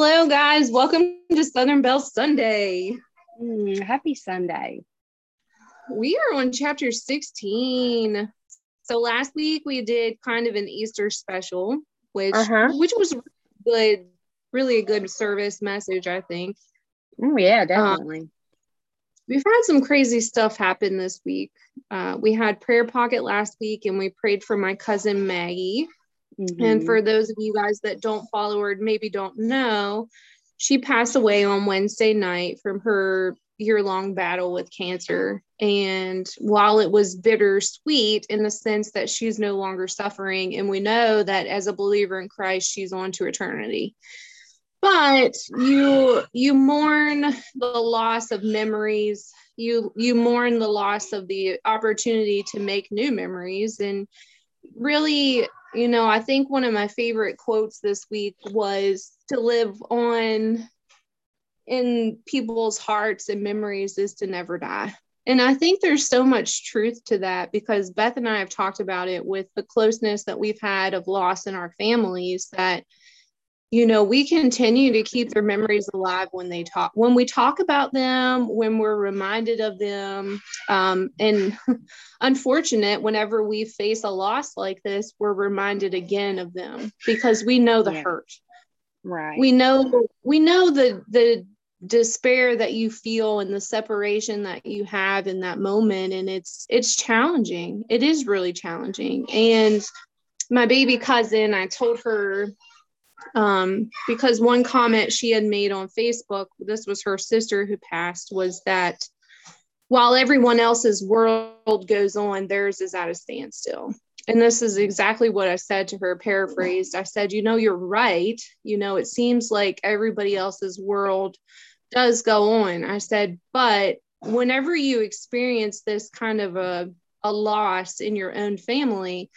Hello, guys. Welcome to Southern Belle Sunday. Mm, happy Sunday. We are on chapter 16. So last week we did kind of an Easter special, which uh-huh. which was good, really a good service message, I think. Oh yeah, um, definitely. Um, we've had some crazy stuff happen this week. Uh, we had prayer pocket last week, and we prayed for my cousin Maggie. Mm-hmm. And for those of you guys that don't follow or maybe don't know, she passed away on Wednesday night from her year long battle with cancer. And while it was bittersweet in the sense that she's no longer suffering, and we know that as a believer in Christ, she's on to eternity. But you you mourn the loss of memories. You you mourn the loss of the opportunity to make new memories. And really you know, I think one of my favorite quotes this week was to live on in people's hearts and memories is to never die. And I think there's so much truth to that because Beth and I have talked about it with the closeness that we've had of loss in our families that you know we continue to keep their memories alive when they talk when we talk about them when we're reminded of them. Um, and unfortunate whenever we face a loss like this we're reminded again of them because we know the yeah. hurt. Right. We know we know the the despair that you feel and the separation that you have in that moment. And it's it's challenging. It is really challenging. And my baby cousin i told her um, because one comment she had made on Facebook, this was her sister who passed, was that while everyone else's world goes on, theirs is at a standstill. And this is exactly what I said to her, paraphrased. I said, You know, you're right. You know, it seems like everybody else's world does go on. I said, But whenever you experience this kind of a, a loss in your own family,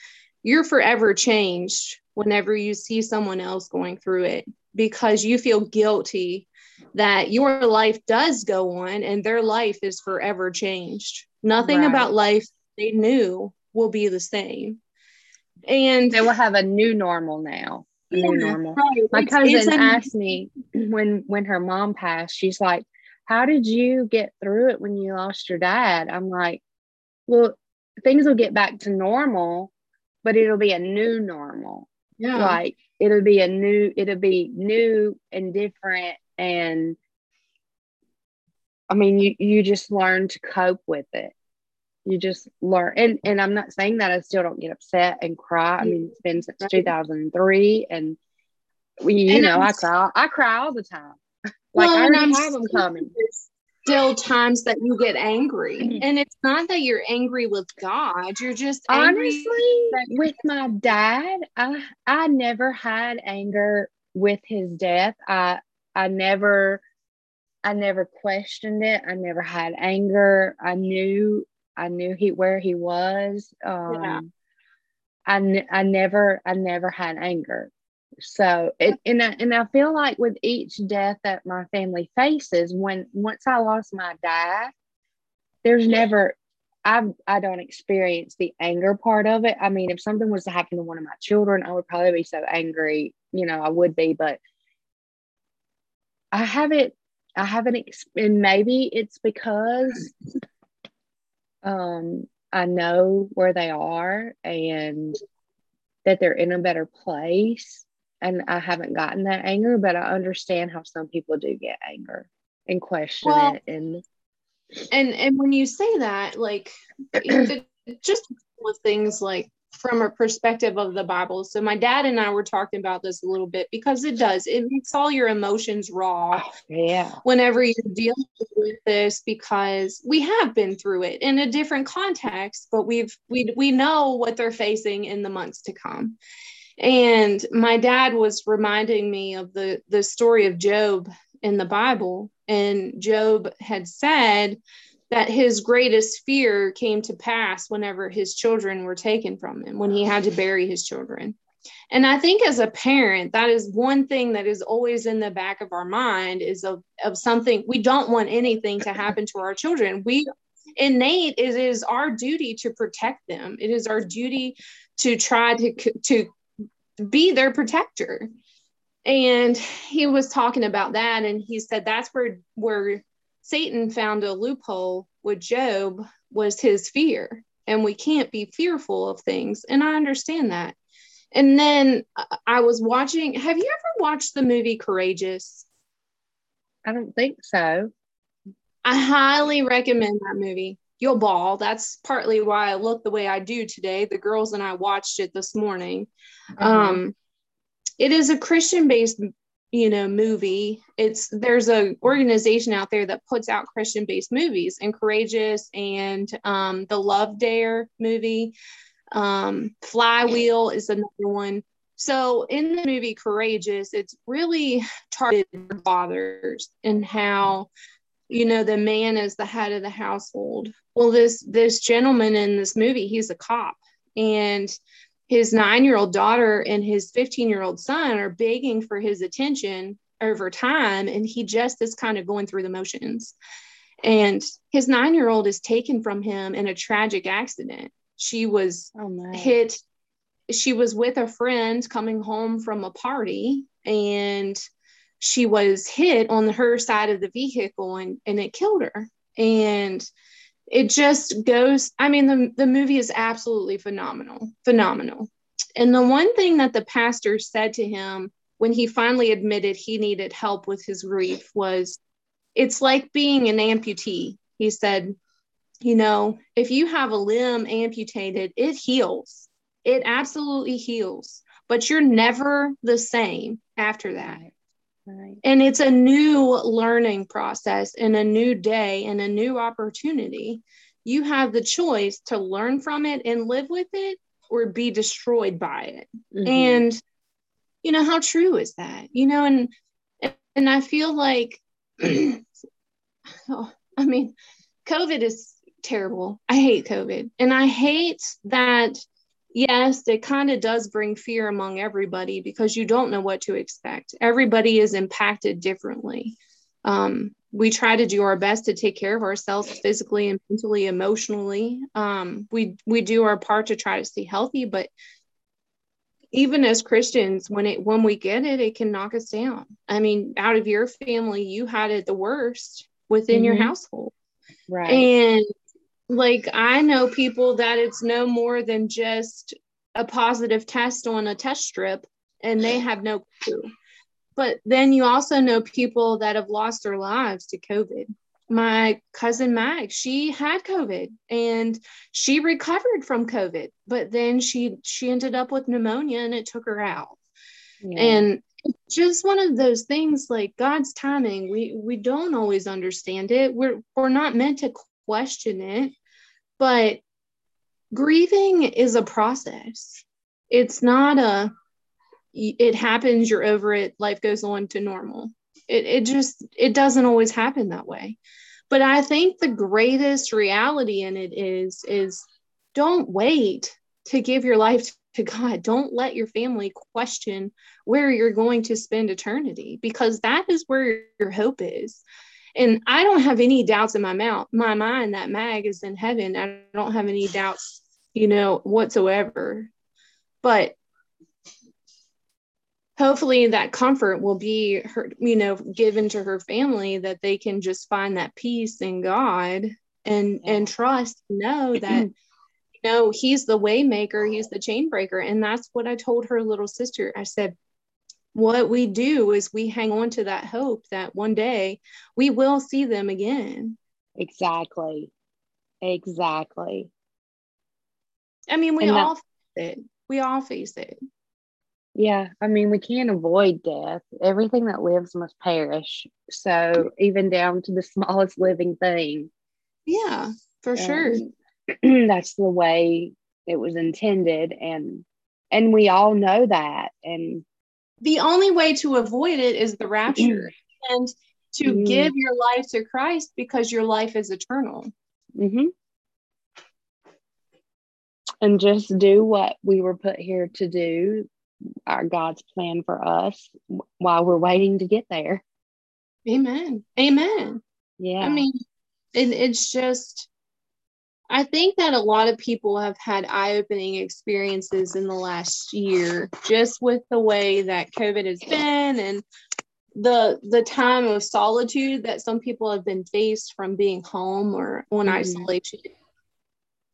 you're forever changed whenever you see someone else going through it because you feel guilty that your life does go on and their life is forever changed. Nothing right. about life they knew will be the same. And they will have a new normal now. A yeah, new normal. Right. My it's, cousin it's a, asked me when when her mom passed, she's like, How did you get through it when you lost your dad? I'm like, Well, things will get back to normal, but it'll be a new normal yeah. like it'll be a new it'll be new and different and i mean you you just learn to cope with it. You just learn and and i'm not saying that i still don't get upset and cry. I mean it's been since 2003 and we you and know I'm, i cry i cry all the time. Like well, i already have them coming still times that you get angry. Mm-hmm. And it's not that you're angry with God, you're just honestly with my dad, I I never had anger with his death. I I never I never questioned it. I never had anger. I knew I knew he where he was. Um yeah. I, I never I never had anger. So it, and I, and I feel like with each death that my family faces, when once I lost my dad, there's never I I don't experience the anger part of it. I mean, if something was to happen to one of my children, I would probably be so angry. You know, I would be, but I haven't. I haven't, and maybe it's because um I know where they are and that they're in a better place and I haven't gotten that anger, but I understand how some people do get anger and question well, it and and and when you say that, like just with things like from a perspective of the Bible. So my dad and I were talking about this a little bit because it does. It makes all your emotions raw. Oh, yeah. Whenever you're dealing with this because we have been through it in a different context, but we've we we know what they're facing in the months to come. And my dad was reminding me of the, the story of Job in the Bible. And Job had said that his greatest fear came to pass whenever his children were taken from him, when he had to bury his children. And I think as a parent, that is one thing that is always in the back of our mind is of, of something we don't want anything to happen to our children. We innate it is our duty to protect them. It is our duty to try to to be their protector. and he was talking about that and he said that's where where satan found a loophole with job was his fear. And we can't be fearful of things. And i understand that. And then uh, i was watching have you ever watched the movie courageous? I don't think so. I highly recommend that movie you'll ball. That's partly why i look the way i do today. The girls and i watched it this morning. Mm-hmm. um it is a Christian based you know movie. It's there's a organization out there that puts out christian based movies and courageous and um, the love dare movie. Um, flywheel is another one. So in the movie courageous it's really targeted fathers and how you know the man is the head of the household well this this gentleman in this movie he's a cop and his nine year old daughter and his 15 year old son are begging for his attention over time. And he just is kind of going through the motions. And his nine year old is taken from him in a tragic accident. She was oh, hit, she was with a friend coming home from a party and she was hit on her side of the vehicle and, and it killed her. And it just goes i mean the, the movie is absolutely phenomenal phenomenal. And the one thing that the pastor said to him when he finally admitted he needed help with his grief was it's like being an amputee he said. You know if you have a limb amputated it heals. It absolutely heals but you're never the same after that Right. And it's a new learning process and a new day and a new opportunity. You have the choice to learn from it and live with it or be destroyed by it. Mm-hmm. And you know how true is that? You know and and I feel like oh, I mean COVID is terrible. I hate COVID. And I hate that yes, it kind of does bring fear among everybody because you don't know what to expect. Everybody is impacted differently. Um, we try to do our best to take care of ourselves physically and mentally, emotionally. Um, we we do our part to try to stay healthy, but even as Christians, when it when we get it, it can knock us down. I mean, out of your family, you had it the worst within mm-hmm. your household, right? And like I know people that it's no more than just a positive test on a test strip and they have no clue. But then you also know people that have lost their lives to COVID. My cousin Mag, she had COVID and she recovered from COVID, but then she she ended up with pneumonia and it took her out. Yeah. And just one of those things like God's timing, we we don't always understand it. We're we're not meant to question it but grieving is a process. It's not a, it happens, you're over it, life goes on to normal. It, it just, it doesn't always happen that way. But I think the greatest reality in it is, is don't wait to give your life to God. Don't let your family question where you're going to spend eternity because that is where your hope is. And I don't have any doubts in my mouth, my mind that Mag is in heaven. I don't have any doubts, you know, whatsoever. But hopefully that comfort will be her, you know, given to her family that they can just find that peace in God and and trust, know that you know he's the waymaker, he's the chain breaker. And that's what I told her little sister. I said, what we do is we hang on to that hope that one day we will see them again. Exactly. Exactly. I mean, we all face it. We all face it. Yeah. I mean, we can't avoid death. Everything that lives must perish. So, even down to the smallest living thing. Yeah, for sure. that's the way it was intended. And, and we all know that. And the only way to avoid it is the rapture and to mm-hmm. give your life to Christ because your life is eternal. Mm-hmm. And just do what we were put here to do, our God's plan for us while we're waiting to get there. Amen. Amen. Yeah. I mean, it, it's just, I think that a lot of people have had eye opening experiences in the last year just with the way that COVID has been and the the time of solitude that some people have been faced from being home or on mm-hmm. isolation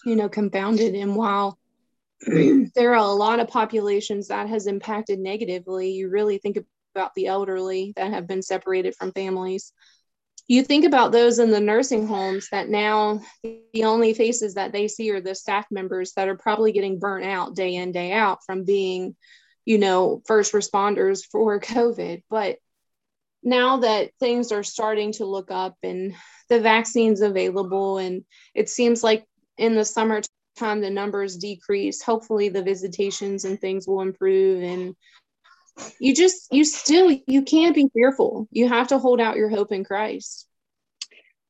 you know compounded and while there are a lot of populations that has impacted negatively you really think about the elderly that have been separated from families you think about those in the nursing homes that now the only faces that they see are the staff members that are probably getting burnt out day in day out from being you know first responders for covid. But now that things are starting to look up and the vaccines available and it seems like in the summertime the numbers decrease hopefully the visitations and things will improve and you just you still you can't be fearful you have to hold out your hope in christ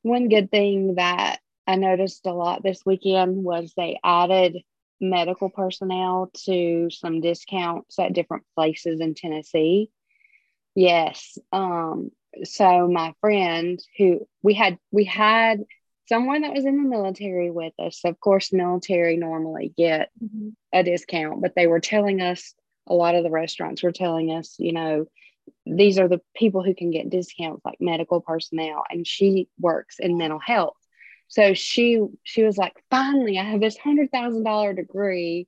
one good thing that i noticed a lot this weekend was they added medical personnel to some discounts at different places in tennessee Yes. Um, so my friend who we had we had someone that was in the military with us. Of course, military normally get mm-hmm. a discount, but they were telling us a lot of the restaurants were telling us, you know, these are the people who can get discounts like medical personnel and she works in mental health. So she she was like, finally, I have this hundred thousand dollar degree.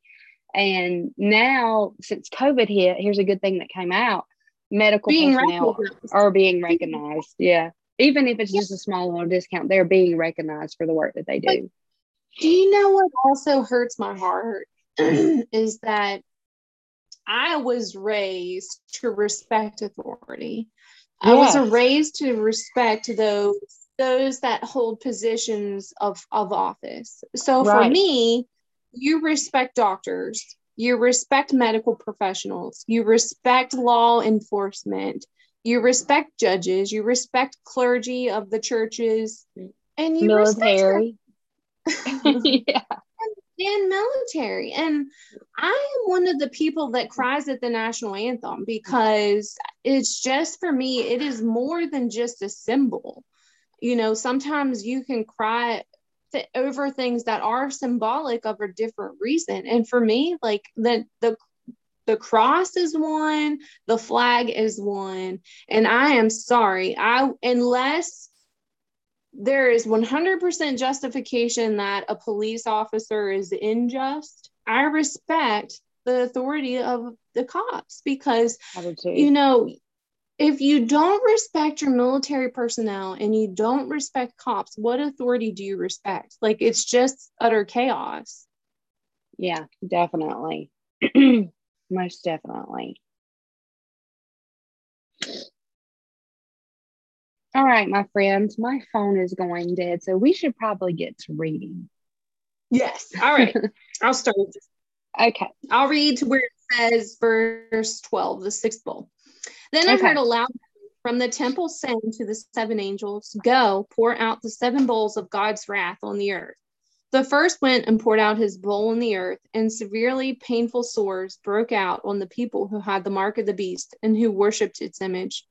And now since COVID hit, here's a good thing that came out medical being personnel recognized. are being recognized. Yeah. Even if it's yeah. just a small little discount, they're being recognized for the work that they do. Do you know what also hurts my heart is that I was raised to respect authority. Yes. I was raised to respect those those that hold positions of, of office. So right. for me, you respect doctors, you respect medical professionals, you respect law enforcement, you respect judges, you respect clergy of the churches, and you military. yeah. And military. And I am one of the people that cries at the national anthem because it's just for me, it is more than just a symbol. You know, sometimes you can cry th- over things that are symbolic of a different reason. And for me, like the the the cross is one, the flag is one, and I am sorry. I unless there is 100% justification that a police officer is unjust, I respect the authority of the cops because you know if you don't respect your military personnel and you don't respect cops, what authority do you respect? Like it's just utter chaos. Yeah, definitely. Most definitely. All right, my friends, my phone is going dead, so we should probably get to reading. Yes. All right. I'll start with this. Okay. I'll read to where it says verse 12, the sixth bowl. Then okay. I heard a loud from the temple saying to the seven angels, Go, pour out the seven bowls of God's wrath on the earth. The first went and poured out his bowl on the earth, and severely painful sores broke out on the people who had the mark of the beast and who worshipped its image.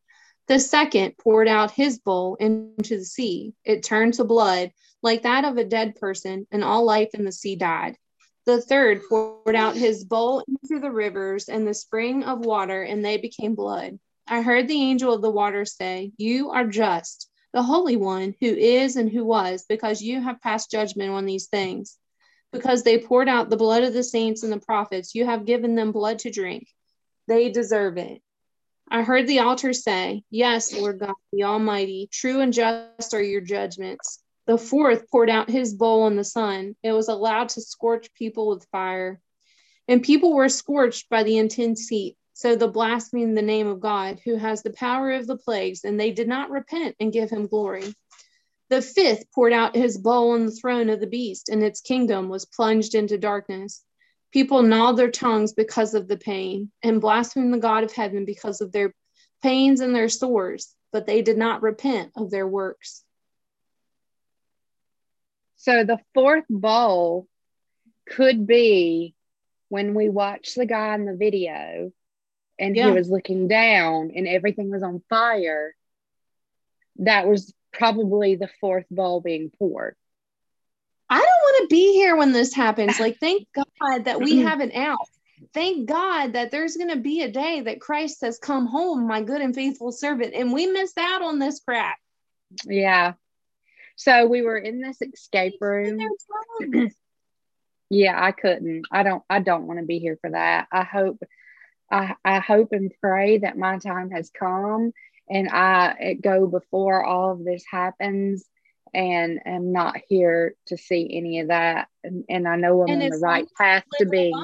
The second poured out his bowl into the sea. It turned to blood, like that of a dead person, and all life in the sea died. The third poured out his bowl into the rivers and the spring of water, and they became blood. I heard the angel of the water say, You are just, the Holy One, who is and who was, because you have passed judgment on these things. Because they poured out the blood of the saints and the prophets, you have given them blood to drink. They deserve it. I heard the altar say, Yes, Lord God, the Almighty, true and just are your judgments. The fourth poured out his bowl on the sun. It was allowed to scorch people with fire. And people were scorched by the intense heat. So the blaspheme the name of God, who has the power of the plagues, and they did not repent and give him glory. The fifth poured out his bowl on the throne of the beast, and its kingdom was plunged into darkness. People gnawed their tongues because of the pain, and blasphemed the God of heaven because of their pains and their sores, but they did not repent of their works. So the fourth bowl could be when we watch the guy in the video and yeah. he was looking down and everything was on fire, that was probably the fourth bowl being poured. I don't want to be here when this happens. Like, thank God that we have an out. Thank God that there's going to be a day that Christ says, Come home, my good and faithful servant. And we missed out on this crap. Yeah. So we were in this escape room. yeah, I couldn't. I don't I don't want to be here for that. I hope I, I hope and pray that my time has come and I go before all of this happens and am not here to see any of that. And, and I know I'm and on the right path to be.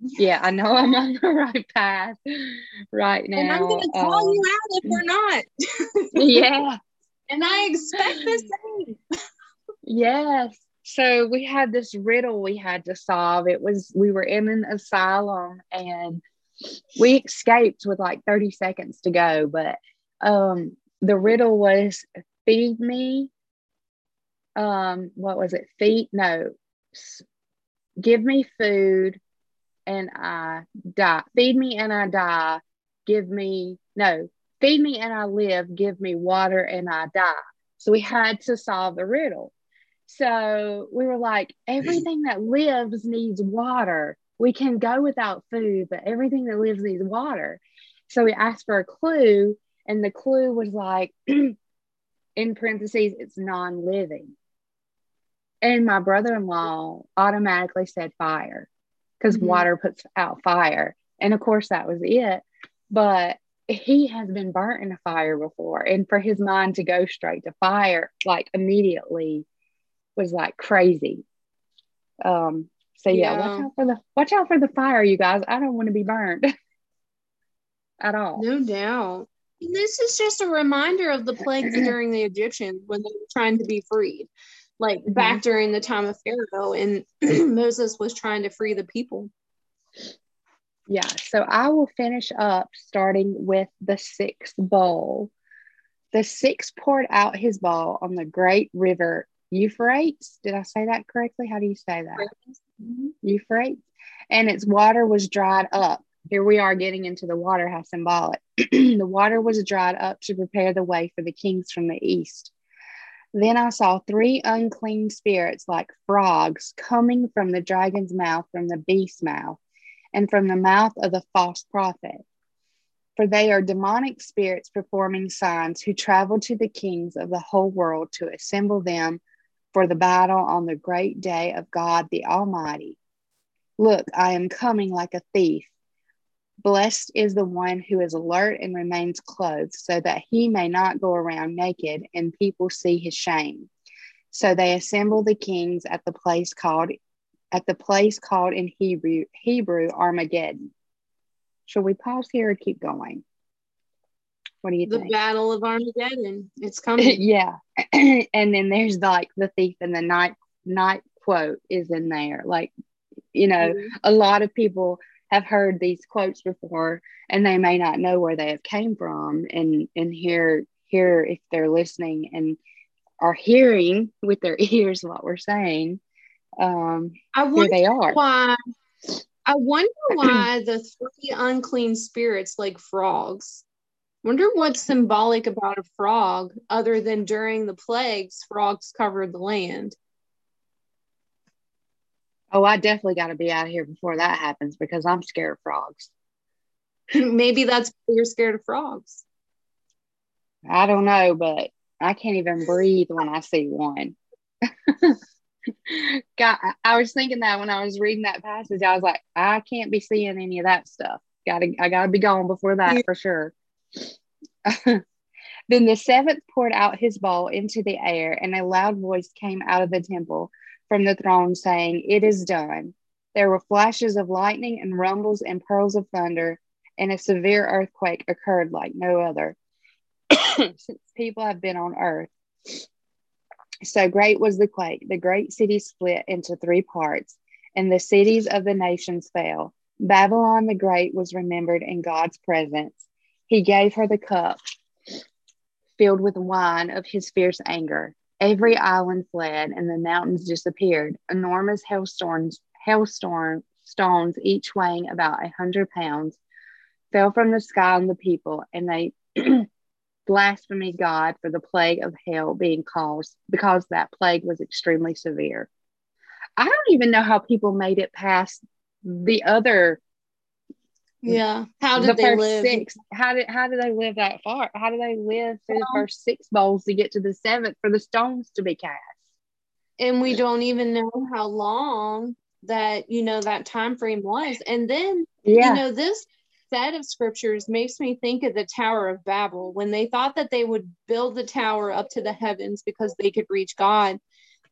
Yeah, I know I'm on the right path right now. And I'm going to call um, you out if we're not. yeah. And I expect the same. yes. So we had this riddle we had to solve. It was, we were in an asylum and we escaped with like 30 seconds to go, but um, the riddle was feed me. Um, what was it? Feed, no, give me food and I die. Feed me and I die. Give me, no, feed me and I live. Give me water and I die. So we had to solve the riddle. So we were like, everything that lives needs water we can go without food, but everything that lives needs water. So we asked for a clue, and the clue was like, in parentheses, it's non living. And my brother in law automatically said fire because mm-hmm. water puts out fire. And of course, that was it. But he has been burnt in a fire before. And for his mind to go straight to fire, like immediately, was like crazy. Um, so yeah, yeah, watch out for the watch out for the fire, you guys. I don't want to be burned at all. No doubt. And this is just a reminder of the plagues during the Egyptians when they were trying to be freed. Like mm-hmm. back during the time of Pharaoh and Moses was trying to free the people. Yeah, so I will finish up starting with the sixth bowl. The sixth poured out his bowl on the great river Euphrates. Did I say that correctly? How do you say that? Mm-hmm. Euphrates. And its water was dried up. Here we are getting into the water, how symbolic. the water was dried up to prepare the way for the kings from the east. Then I saw three unclean spirits like frogs coming from the dragon's mouth, from the beast's mouth, and from the mouth of the false prophet. For they are demonic spirits performing signs who travel to the kings of the whole world to assemble them for the battle on the great day of God the Almighty. Look, I am coming like a thief. Blessed is the one who is alert and remains clothed, so that he may not go around naked and people see his shame. So they assemble the kings at the place called at the place called in Hebrew Hebrew Armageddon. Shall we pause here or keep going? What do you the think? The Battle of Armageddon. It's coming. yeah. and then there's like the thief and the night night quote is in there. Like, you know, mm-hmm. a lot of people have heard these quotes before and they may not know where they have came from and and here here if they're listening and are hearing with their ears what we're saying um I wonder they are why I wonder why the three unclean spirits like frogs Wonder what's symbolic about a frog other than during the plagues, frogs covered the land. Oh, I definitely got to be out of here before that happens because I'm scared of frogs. Maybe that's why you're scared of frogs. I don't know, but I can't even breathe when I see one. God, I was thinking that when I was reading that passage, I was like, I can't be seeing any of that stuff. Gotta, I gotta be gone before that yeah. for sure. then the seventh poured out his bowl into the air, and a loud voice came out of the temple from the throne, saying, It is done. There were flashes of lightning and rumbles and pearls of thunder, and a severe earthquake occurred like no other since people have been on earth. So great was the quake. The great city split into three parts, and the cities of the nations fell. Babylon the Great was remembered in God's presence he gave her the cup filled with wine of his fierce anger. Every island fled and the mountains disappeared. Enormous hailstones, hailstorm stones, each weighing about a hundred pounds, fell from the sky on the people, and they blasphemed God for the plague of hail being caused because that plague was extremely severe. I don't even know how people made it past the other Mm. yeah. How did the they live? Six. How did how did they live that far? How do they live through the first six bowls to get to the seventh for the stones to be cast? And we don't even know how long that you know that time frame was. And then yeah. you know this set of scriptures makes me think of the Tower of Babel when they thought that they would build the tower up to the heavens because they could reach God.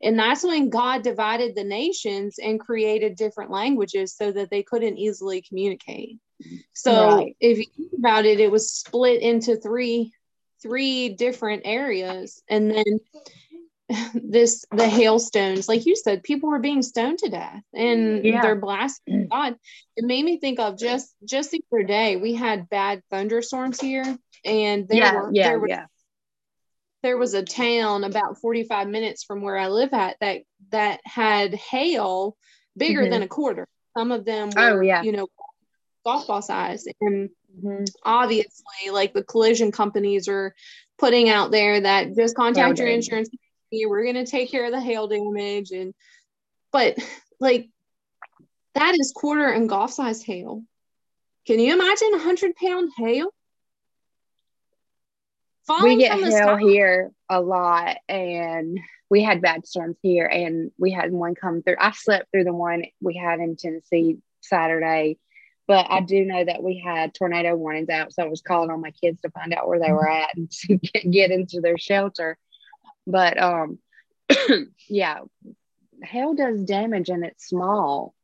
And that's when God divided the nations and created different languages so that they couldn't easily communicate. So right. if you think about it, it was split into three three different areas. And then this the hailstones, like you said, people were being stoned to death and yeah. they're blasting God. It made me think of just just the other day we had bad thunderstorms here, and there yeah, were yeah, there were yeah there was a town about 45 minutes from where I live at that that had hail bigger mm-hmm. than a quarter. Some of them oh, were, oh, yeah. you know, golf ball size. And mm-hmm. obviously, like the collision companies are putting out there that just contact your insurance company. We're going to take care of the hail damage. And, but like, that is quarter and golf size hail. Can you imagine a hundred pound hail? Falling we get hail here a lot and we had bad storms here and we had one come through i slept through the one we had in tennessee saturday but i do know that we had tornado warnings out so i was calling on my kids to find out where they were at and to get, get into their shelter. But um yeah hail does damage and it's small.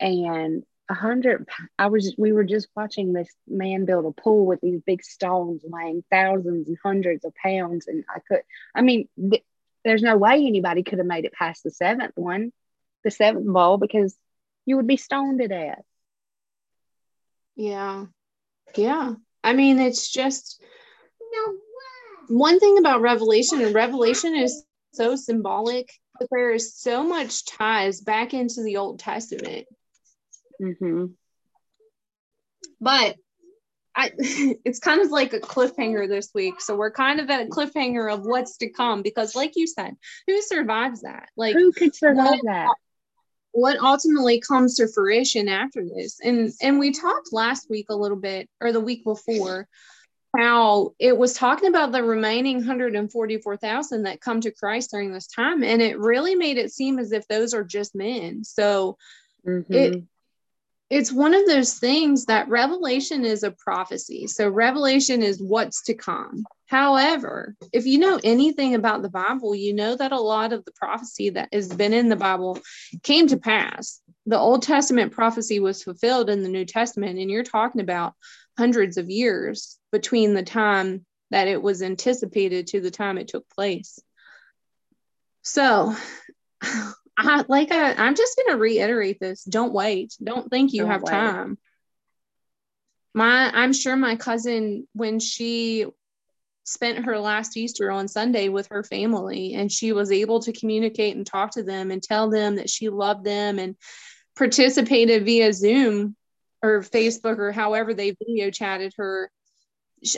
And a hundred i was we were just watching this man build a pool with these big stones weighing thousands and hundreds of pounds and i could i mean th- there's no way anybody could have made it past the seventh one the seventh bowl because you would be stoned to death yeah yeah i mean it's just one thing about revelation and revelation is so symbolic but there is so much ties back into the old testament Mm-hmm. But I, it's kind of like a cliffhanger this week. So we're kind of at a cliffhanger of what's to come because, like you said, who survives that? Like, who could survive what, that? What ultimately comes to fruition after this? And and we talked last week a little bit, or the week before, how it was talking about the remaining 144,000 that come to Christ during this time, and it really made it seem as if those are just men. So mm-hmm. it it's one of those things that revelation is a prophecy. So revelation is what's to come. However, if you know anything about the Bible, you know that a lot of the prophecy that has been in the Bible came to pass. The Old Testament prophecy was fulfilled in the New Testament, and you're talking about hundreds of years between the time that it was anticipated to the time it took place. So I, like I, I'm just going to reiterate this. Don't wait. Don't think you Don't have wait. time. My, I'm sure my cousin, when she spent her last Easter on Sunday with her family, and she was able to communicate and talk to them and tell them that she loved them and participated via Zoom or Facebook or however they video chatted her.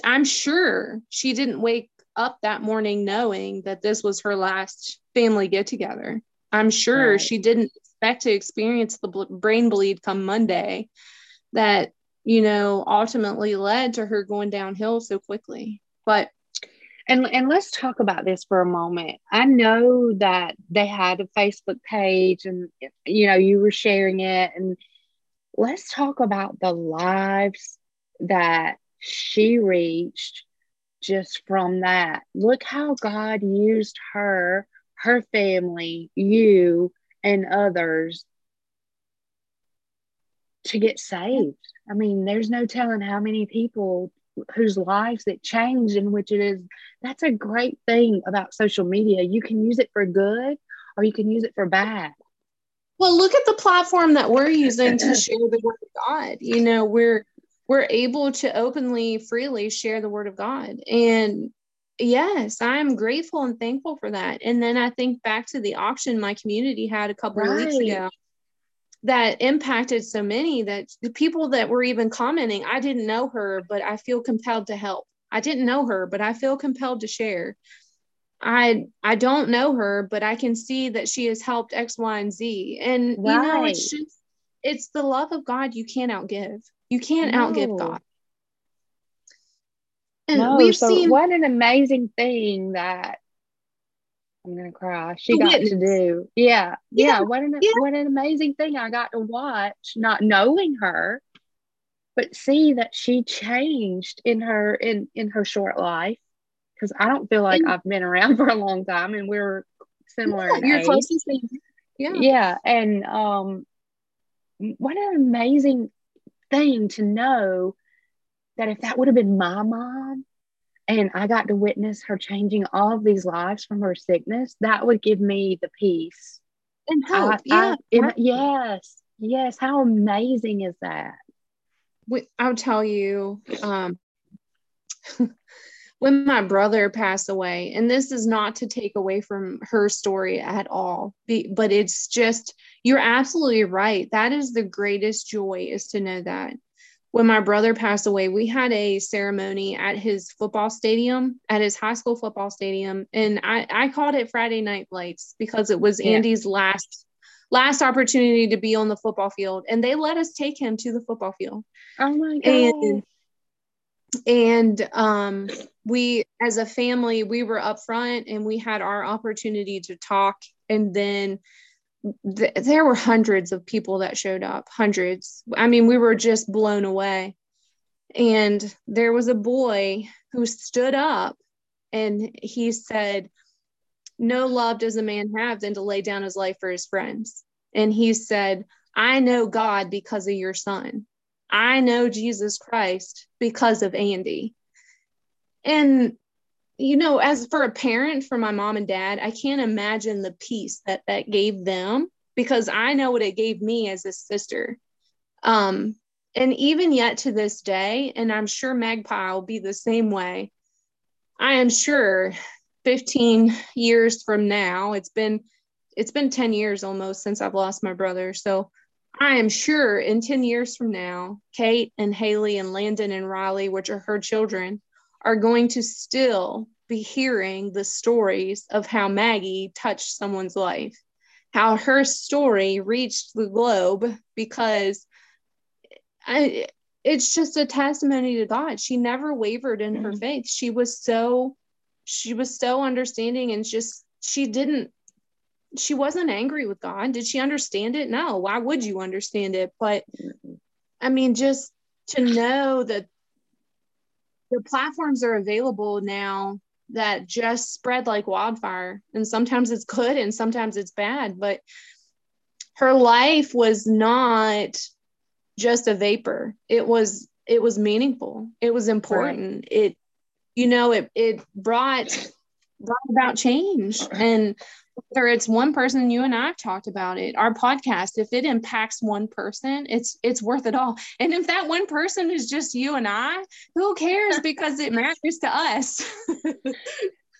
I'm sure she didn't wake up that morning knowing that this was her last family get together. I'm sure right. she didn't expect to experience the brain bleed come Monday that, you know, ultimately led to her going downhill so quickly. But and and let's talk about this for a moment. I know that they had a Facebook page and you know you were sharing it and let's talk about the lives that she reached just from that. Look how God used her her family, you, and others to get saved. I mean, there's no telling how many people whose lives it changed, in which it is. That's a great thing about social media. You can use it for good or you can use it for bad. Well, look at the platform that we're using to share the word of God. You know, we're we're able to openly, freely share the word of God. And yes i'm grateful and thankful for that and then i think back to the auction my community had a couple right. of weeks ago that impacted so many that the people that were even commenting i didn't know her but i feel compelled to help i didn't know her but i feel compelled to share I I don't know her, but I can see that she has helped X, Y, and Z. And right. you know, it's just it's the love of God you can't outgive. You can't no. outgive God. No, we've so seen what an amazing thing that I'm gonna cry. She got witness. to do. Yeah, yeah. yeah what an yeah. what an amazing thing I got to watch, not knowing her, but see that she changed in her in in her short life. Because I don't feel like and, I've been around for a long time, and we're similar. Yeah, you're closest. Yeah, yeah, and um, what an amazing thing to know that if that would have been my mom and I got to witness her changing all of these lives from her sickness, that would give me the peace and hope. I, yeah. I, yes. Yes. How amazing is that? I'll tell you, um, when my brother passed away, and this is not to take away from her story at all, but it's just, you're absolutely right. That is the greatest joy is to know that when my brother passed away, we had a ceremony at his football stadium, at his high school football stadium. And I, I called it Friday Night Lights because it was yeah. Andy's last last opportunity to be on the football field. And they let us take him to the football field. Oh my god. And, and um we as a family, we were up front and we had our opportunity to talk. And then th- there were hundreds of people that showed up, hundreds. I mean, we were just blown away. And there was a boy who stood up and he said, No love does a man have than to lay down his life for his friends. And he said, I know God because of your son. I know Jesus Christ because of Andy. And you know, as for a parent, for my mom and dad, I can't imagine the peace that that gave them because I know what it gave me as a sister. Um, and even yet to this day, and I'm sure Magpie will be the same way. I am sure 15 years from now, it's been it's been 10 years almost since I've lost my brother. So I am sure in 10 years from now, Kate and Haley and Landon and Riley, which are her children, are going to still be hearing the stories of how Maggie touched someone's life, how her story reached the globe because I, it's just a testimony to God. She never wavered in her mm-hmm. faith. She was so she was so understanding and just she didn't she wasn't angry with God. Did she understand it? No. Why would you understand it? But I mean just to know that the platforms are available now that just spread like wildfire. And sometimes it's good and sometimes it's bad but her life was not just a vapor. It was it was meaningful. It was important. Right. it you know it it brought brought about change. And whether it's one person you and i've talked about it our podcast if it impacts one person it's it's worth it all. And if that one person is just you and i who cares? Because it matters to us.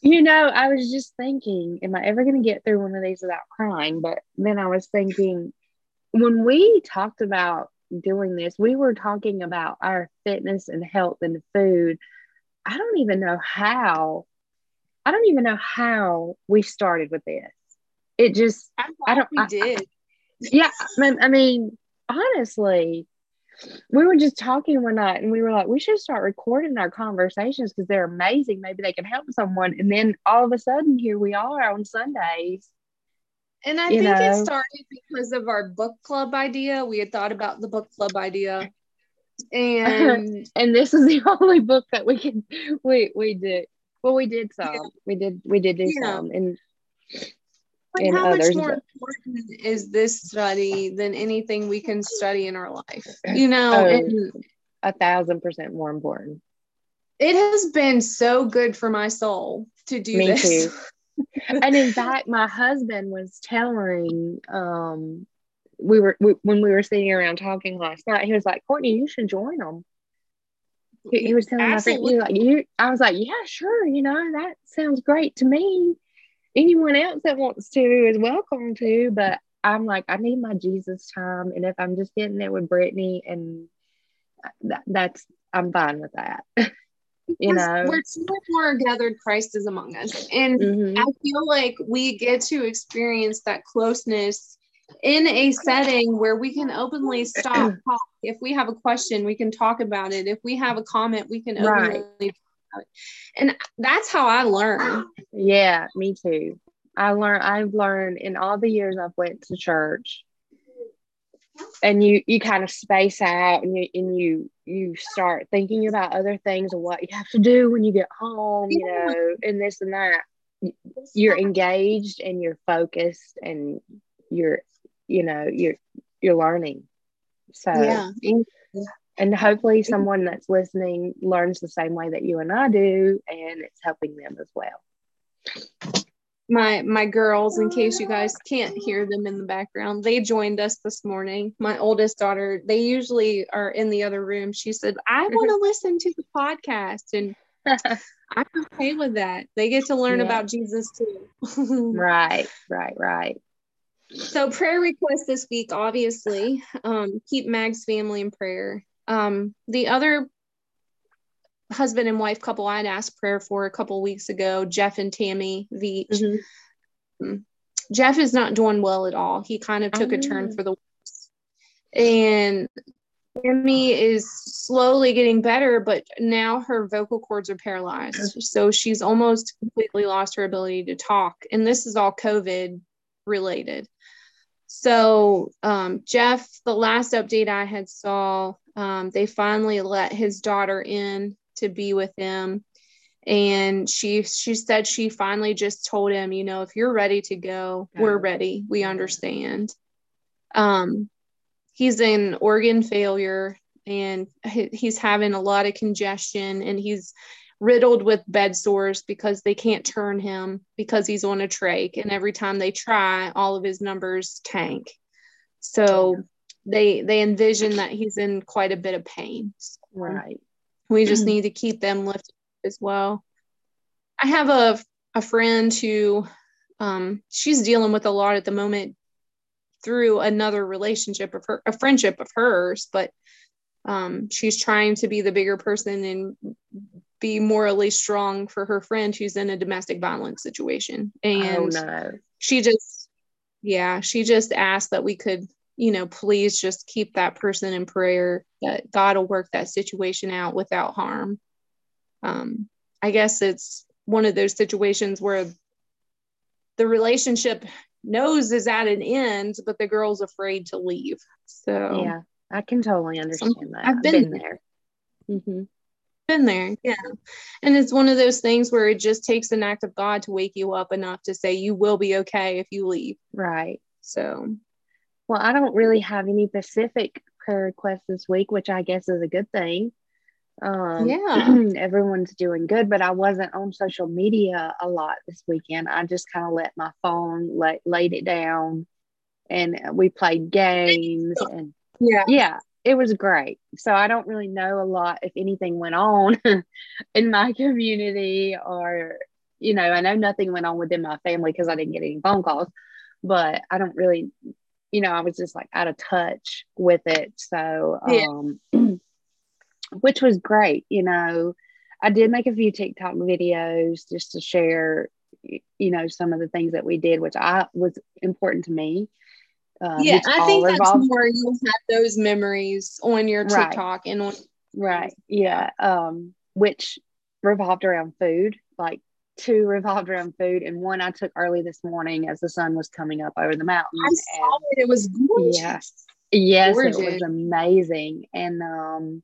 You know i was just thinking am i ever going to get through one of these without crying? But then i was thinking when we talked about doing this we were talking about our fitness and health and food. I don't even know how I don't even know how we started with this. It just, I don't, we I, did. I, yeah. I mean, honestly, we were just talking one night and we were like, we should start recording our conversations because they're amazing. Maybe they can help someone. And then all of a sudden, here we are on Sundays. And I think know. it started because of our book club idea. We had thought about the book club idea. And and this is the only book that we can we we did well, we did some. Yeah. We did. We did do yeah. some, and but and how others, much more important is this study than anything we can study in our life? You know, oh, and, a thousand percent more important. It has been so good for my soul to do Me this. Too. and in fact, my husband was telling um we were we, when we were sitting around talking last night. He was like, "Courtney, you should join them." He, he was telling Absolutely. my friend, like, you, I was like, yeah, sure. You know, that sounds great to me. Anyone else that wants to is welcome to, but I'm like, I need my Jesus time. And if I'm just getting there with Brittany and that, that's, I'm fine with that. you know we're two or more gathered christ is among us and mm-hmm. i feel like we get to experience that closeness in a setting where we can openly stop talk. if we have a question we can talk about it. If we have a comment we can openly right. and that's how i learn yeah me too. I learned i've learned in all the years i've went to church. And you you kind of space out and you and you you start thinking about other things and what you have to do when you get home you know and this and that. You're engaged and you're focused and you're you know you're you're learning. So yeah. and hopefully someone that's listening learns the same way that you and I do and it's helping them as well. My my girls in case you guys can't hear them in the background they joined us this morning. My oldest daughter they usually are in the other room. She said i want to listen to the podcast and i'm okay with that. They get to learn yeah. about jesus too. Right right right so prayer request this week obviously um, keep mag's family in prayer um, the other husband and wife couple I'd asked prayer for a couple weeks ago, Jeff and Tammy Veach. Mm-hmm. Mm. Jeff is not doing well at all. He kind of took oh. a turn oh. for the worse. And Tammy is slowly getting better, but now her vocal cords are paralyzed. So she's almost completely lost her ability to talk. And this is all COVID related. So um, Jeff, the last update I had saw, um, they finally let his daughter in to be with him. And she she said she finally just told him you know if you're ready to go we're ready. We understand. Um he's in organ failure and he's having a lot of congestion and he's riddled with bed sores because they can't turn him because he's on a trach and every time they try all of his numbers tank. So they they envision that he's in quite a bit of pain. Right. We just need to keep them lifted as well. I have a, a friend who um, she's dealing with a lot at the moment through another relationship of her, a friendship of hers, but um, she's trying to be the bigger person and be morally strong for her friend who's in a domestic violence situation. And oh, no. she just, yeah, she just asked that we could you know, please just keep that person in prayer that God will work that situation out without harm. Um, I guess it's one of those situations where the relationship knows is at an end, but the girl's afraid to leave. So yeah, I can totally understand that. I've been, been there. Mm-hmm. Been there, yeah. And it's one of those things where it just takes an act of God to wake you up enough to say you will be okay if you leave. Right. So well, I don't really have any specific prayer requests this week, which I guess is a good thing. Um, yeah, everyone's doing good, but I wasn't on social media a lot this weekend. I just kind of let my phone lay, laid it down, and we played games, and yeah, yeah, it was great. So I don't really know a lot if anything went on in my community, or you know, I know nothing went on within my family because I didn't get any phone calls, but I don't really you know, I was just like out of touch with it. So, um, yeah. which was great. You know, I did make a few TikTok videos just to share, you know, some of the things that we did, which I was important to me. Um, yeah, I think that's more you have those memories on your TikTok right. and on right. Yeah. Um, which revolved around food, like two revolved around food, and one I took early this morning as the sun was coming up over the mountain. I saw and, it; it was gorgeous. Yes, yes, gorgeous. it was amazing. And um,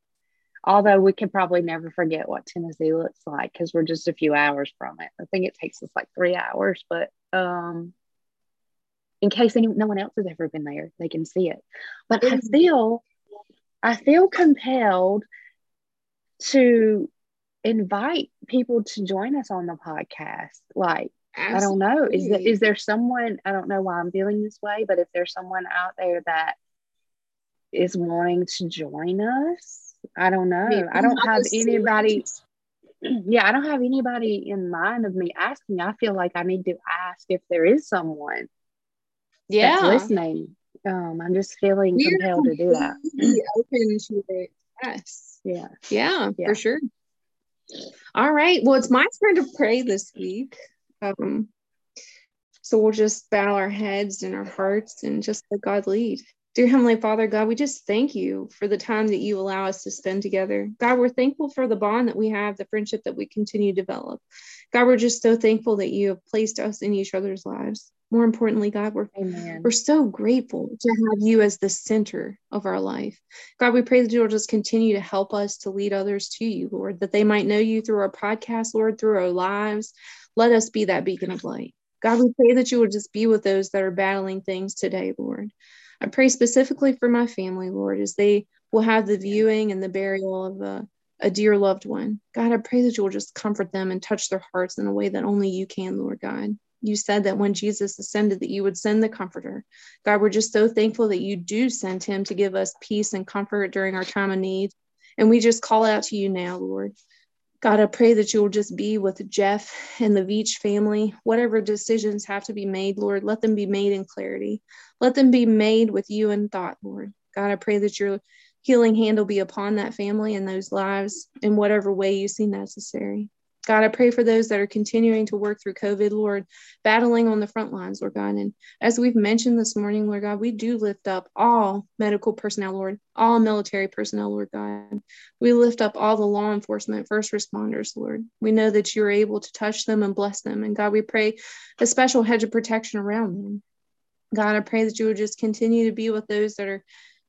although we could probably never forget what Tennessee looks like because we're just a few hours from it. I think it takes us like three hours, but um, in case any, no one else has ever been there, they can see it. But I feel, I feel compelled to invite people to join us on the podcast. Like, Absolutely. I don't know. Is there, is there someone, I don't know why I'm feeling this way, but if there's someone out there that is wanting to join us, I don't know. Maybe I don't have anybody. Yeah, I don't have anybody in mind of me asking. I feel like I need to ask if there is someone yeah. that's listening. Um, I'm just feeling We're compelled to do that. Open to it. Yes. Yeah. Yeah, yeah. for sure. All right. Well, it's my turn to pray this week. Um, so we'll just bow our heads and our hearts and just let God lead. Dear Heavenly Father, God, we just thank you for the time that you allow us to spend together. God, we're thankful for the bond that we have, the friendship that we continue to develop. God, we're just so thankful that you have placed us in each other's lives. More importantly, God, we're, Amen. we're so grateful to have you as the center of our life. God, we pray that you'll just continue to help us to lead others to you, Lord, that they might know you through our podcast, Lord, through our lives. Let us be that beacon of light. God, we pray that you will just be with those that are battling things today, Lord. I pray specifically for my family, Lord, as they will have the viewing and the burial of a, a dear loved one. God, I pray that you will just comfort them and touch their hearts in a way that only you can, Lord God. You said that when Jesus ascended, that you would send the comforter. God, we're just so thankful that you do send him to give us peace and comfort during our time of need. And we just call out to you now, Lord. God, I pray that you will just be with Jeff and the Veach family. Whatever decisions have to be made, Lord, let them be made in clarity. Let them be made with you in thought, Lord. God, I pray that your healing hand will be upon that family and those lives in whatever way you see necessary. God, I pray for those that are continuing to work through COVID, Lord, battling on the front lines, Lord God. And as we've mentioned this morning, Lord God, we do lift up all medical personnel, Lord, all military personnel, Lord God. We lift up all the law enforcement, first responders, Lord. We know that you're able to touch them and bless them. And God, we pray a special hedge of protection around them. God, I pray that you would just continue to be with those that are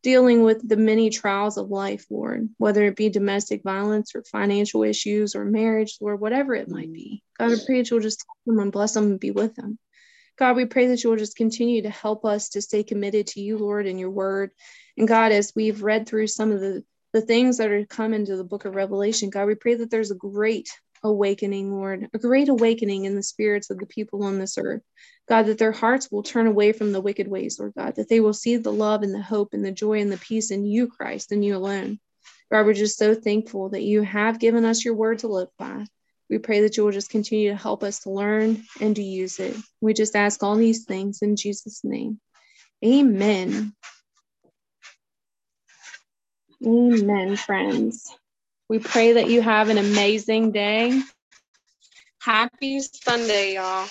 dealing with the many trials of life, Lord, whether it be domestic violence or financial issues or marriage, Lord, whatever it might be. God, I pray that you'll just touch them and bless them and be with them. God, we pray that you'll just continue to help us to stay committed to you, Lord, and your word. And God, as we've read through some of the, the things that are come into the book of Revelation, God, we pray that there's a great awakening, Lord, a great awakening in the spirits of the people on this earth. God, that their hearts will turn away from the wicked ways, Lord God, that they will see the love and the hope and the joy and the peace in you, Christ, and you alone. God, we're just so thankful that you have given us your word to live by. We pray that you will just continue to help us to learn and to use it. We just ask all these things in Jesus' name. Amen. Amen, friends. We pray that you have an amazing day. Happy Sunday, y'all.